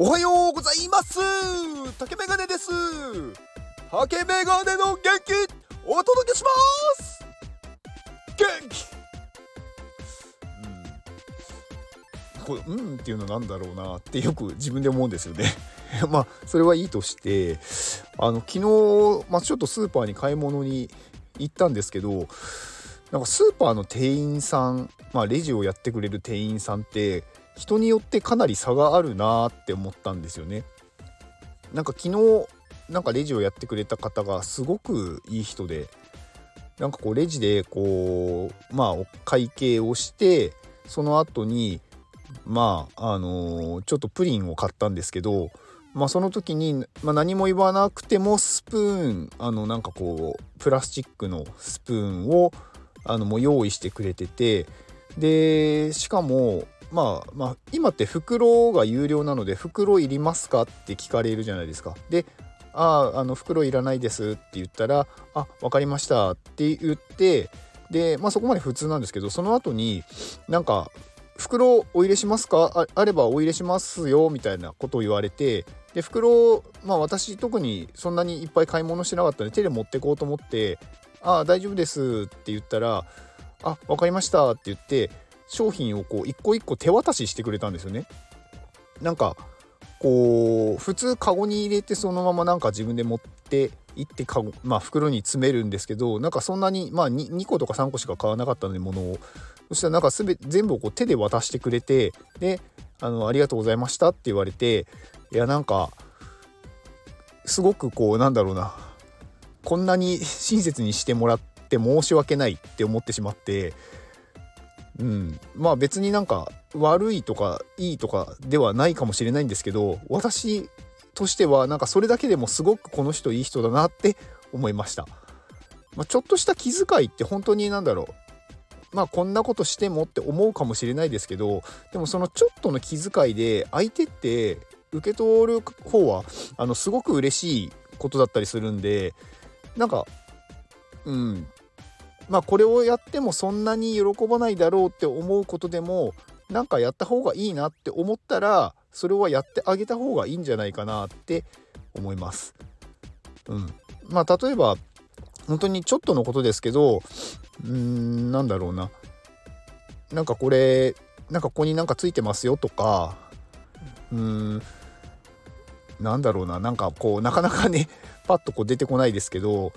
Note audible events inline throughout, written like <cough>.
おはようございます。竹メガネです。竹メガネの元気お届けします。元気。うん。これうんっていうのなんだろうなってよく自分で思うんですよね。<laughs> まあそれはいいとしてあの昨日、まあ、ちょっとスーパーに買い物に行ったんですけどなんかスーパーの店員さん、まあ、レジをやってくれる店員さんって人によってかなり差があるなって思ったんですよね。なんか昨日なんかレジをやってくれた方がすごくいい人でなんかこうレジでこうまあ会計をしてその後にまああのー、ちょっとプリンを買ったんですけどまあその時に、まあ、何も言わなくてもスプーンあのなんかこうプラスチックのスプーンをあのもう用意してくれててでしかもまあまあ今って袋が有料なので袋いりますかって聞かれるじゃないですか。でああの袋いらないですって言ったら「あ分かりました」って言ってでまあそこまで普通なんですけどその後になんか「袋お入れしますか？あればお入れしますよ」みたいなことを言われてで袋まあ私特にそんなにいっぱい買い物してなかったので手で持ってこうと思って「ああ大丈夫です」って言ったら「あ分かりました」って言って商品をこう一個一個手渡ししてくれたんですよね。なんかこう普通カゴに入れてそのままなんか自分で持って行ってカゴまあ袋に詰めるんですけどなんかそんなにまあ 2, 2個とか3個しか買わなかったので物をそしたらなんかすべ全部をこう手で渡してくれてであの「ありがとうございました」って言われていやなんかすごくこうなんだろうなこんなに親切にしてもらって申し訳ないって思ってしまってうん、まあ別になんか悪いとかいいとかではないかもしれないんですけど私としてはなんかそれだけでもすごくこの人いい人だなって思いました。まあ、ちょっとした気遣いって本当に何だろう。まあこんなことしてもって思うかもしれないですけどでもそのちょっとの気遣いで相手って受け取る方はあのすごく嬉しいことだったりするんでなんかうん。まあこれをやってもそんなに喜ばないだろうって思うことでもなんかやった方がいいなって思ったらそれはやってあげた方がいいんじゃないかなって思います。うん、まあ例えば本当にちょっとのことですけどうーんなんだろうな。なんかこれなんかここになんかついてますよとかうーんなんだろうな。なんかこうなかなかねパッとこう出てこないですけど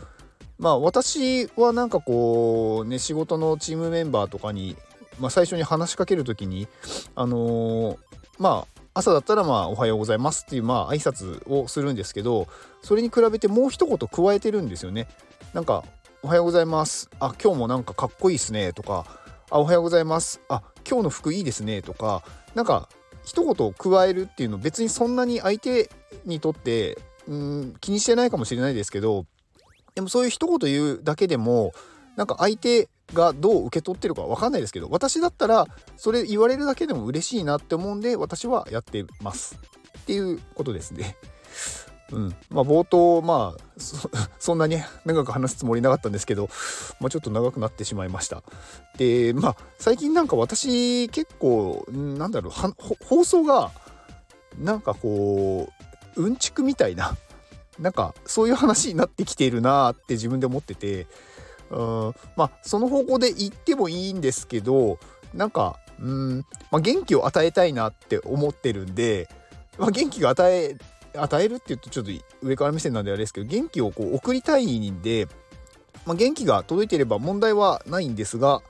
まあ私はなんかこうね仕事のチームメンバーとかに、まあ、最初に話しかける時にあのー、まあ朝だったらまあおはようございますっていうまあ挨拶をするんですけどそれに比べてもう一言加えてるんですよね。なんかおはようございますあ今日もなんかかっこいいっすねとかあおはようございますあ今日の服いいですねとかなんか一言加えるっていうの別にそんなに相手にとってうん気にしてないかもしれないですけどでもそういう一言言うだけでもなんか相手がどう受け取ってるか分かんないですけど私だったらそれ言われるだけでも嬉しいなって思うんで私はやってますっていうことですね。<laughs> うん、まあ冒頭まあ <laughs> そんなに <laughs> 長く話すつもりなかったんですけど、まあ、ちょっと長くなってしまいましたでまあ最近なんか私結構なんだろう放送がなんかこううんちくみたいななんかそういう話になってきているなって自分で思っててうんまあその方向で言ってもいいんですけどなんかうん、まあ、元気を与えたいなって思ってるんで、まあ、元気が与え与えるって言うとちょっと上から目線なんであれですけど元気をこう送りたいんで、まあ、元気が届いていれば問題はないんですが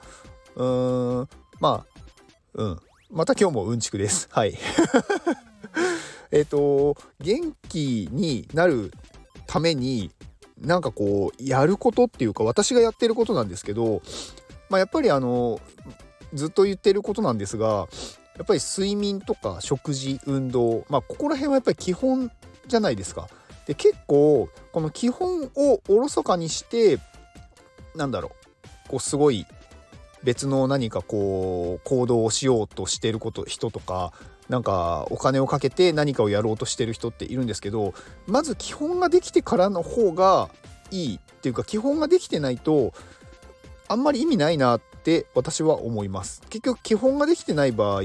うーんまあうんまた今日もうんちくです。はい。<laughs> えっと元気になるためになんかこうやることっていうか私がやってることなんですけど、まあ、やっぱりあのずっと言ってることなんですがやっぱり睡眠とか食事運動まあここら辺はやっぱり基本じゃないですか。で結構この基本をおろそかにしてなんだろうこうすごい別の何かこう行動をしようとしてること人とかなんかお金をかけて何かをやろうとしてる人っているんですけどまず基本ができてからの方がいいっていうか基本ができてないとあんまり意味ないなって私は思います結局基本ができてない場合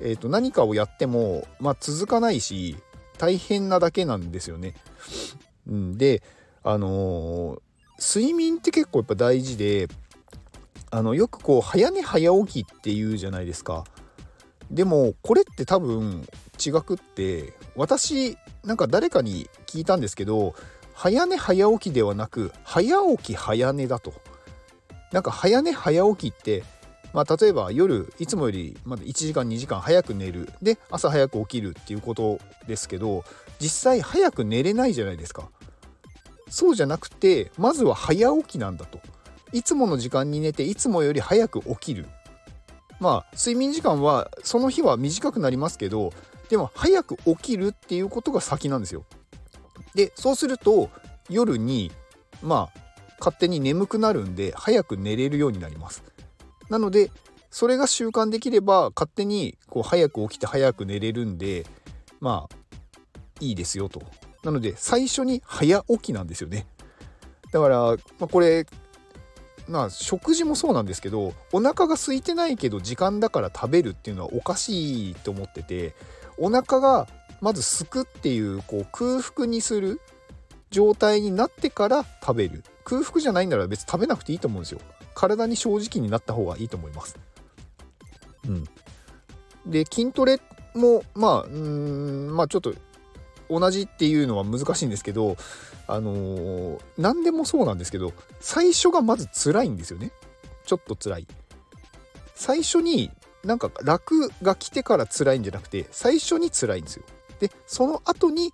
えー、と何かをやっても、まあ、続かないし大変なだけなんですよね。であのー、睡眠って結構やっぱ大事であのよくこう早寝早起きって言うじゃないですか。でもこれって多分違くって私なんか誰かに聞いたんですけど早寝早起きではなく早起き早寝だと。なんか早寝早起きってまあ、例えば夜いつもよりまだ1時間2時間早く寝る。で朝早く起きるっていうことですけど実際早く寝れないじゃないですか。そうじゃなくてまずは早起きなんだと。いつもの時間に寝ていつもより早く起きる。まあ睡眠時間はその日は短くなりますけどでも早く起きるっていうことが先なんですよでそうすると夜にまあ勝手に眠くなるんで早く寝れるようになりますなのでそれが習慣できれば勝手にこう早く起きて早く寝れるんでまあいいですよと。なので最初に早起きなんですよね。だから、まあ、これまあ食事もそうなんですけどお腹が空いてないけど時間だから食べるっていうのはおかしいと思っててお腹がまずすくっていうこう空腹にする状態になってから食べる。空腹じゃないなら別に食べなくていいと思うんですよ。体に正直になった方がいいと思います。うん、で筋トレもまあうんまあちょっと同じっていうのは難しいんですけどあのー、何でもそうなんですけど最初がまず辛いんですよね。ちょっと辛い。最初になんか楽が来てから辛いんじゃなくて最初に辛いんですよ。でその後に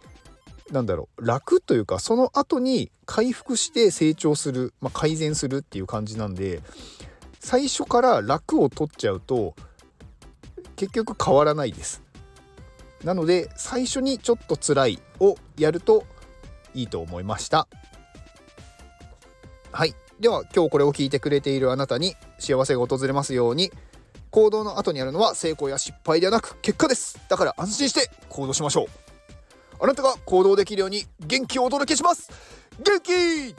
なんだろう楽というかその後に回復して成長する、まあ、改善するっていう感じなんで最初から楽を取っちゃうと結局変わらないです。なので最初にちょっと辛いをやるといいと思いました。はい。では今日これを聞いてくれているあなたに幸せが訪れますように行動の後にあるのは成功や失敗ではなく結果です。だから安心して行動しましょう。あなたが行動できるように元気をお届けします。元気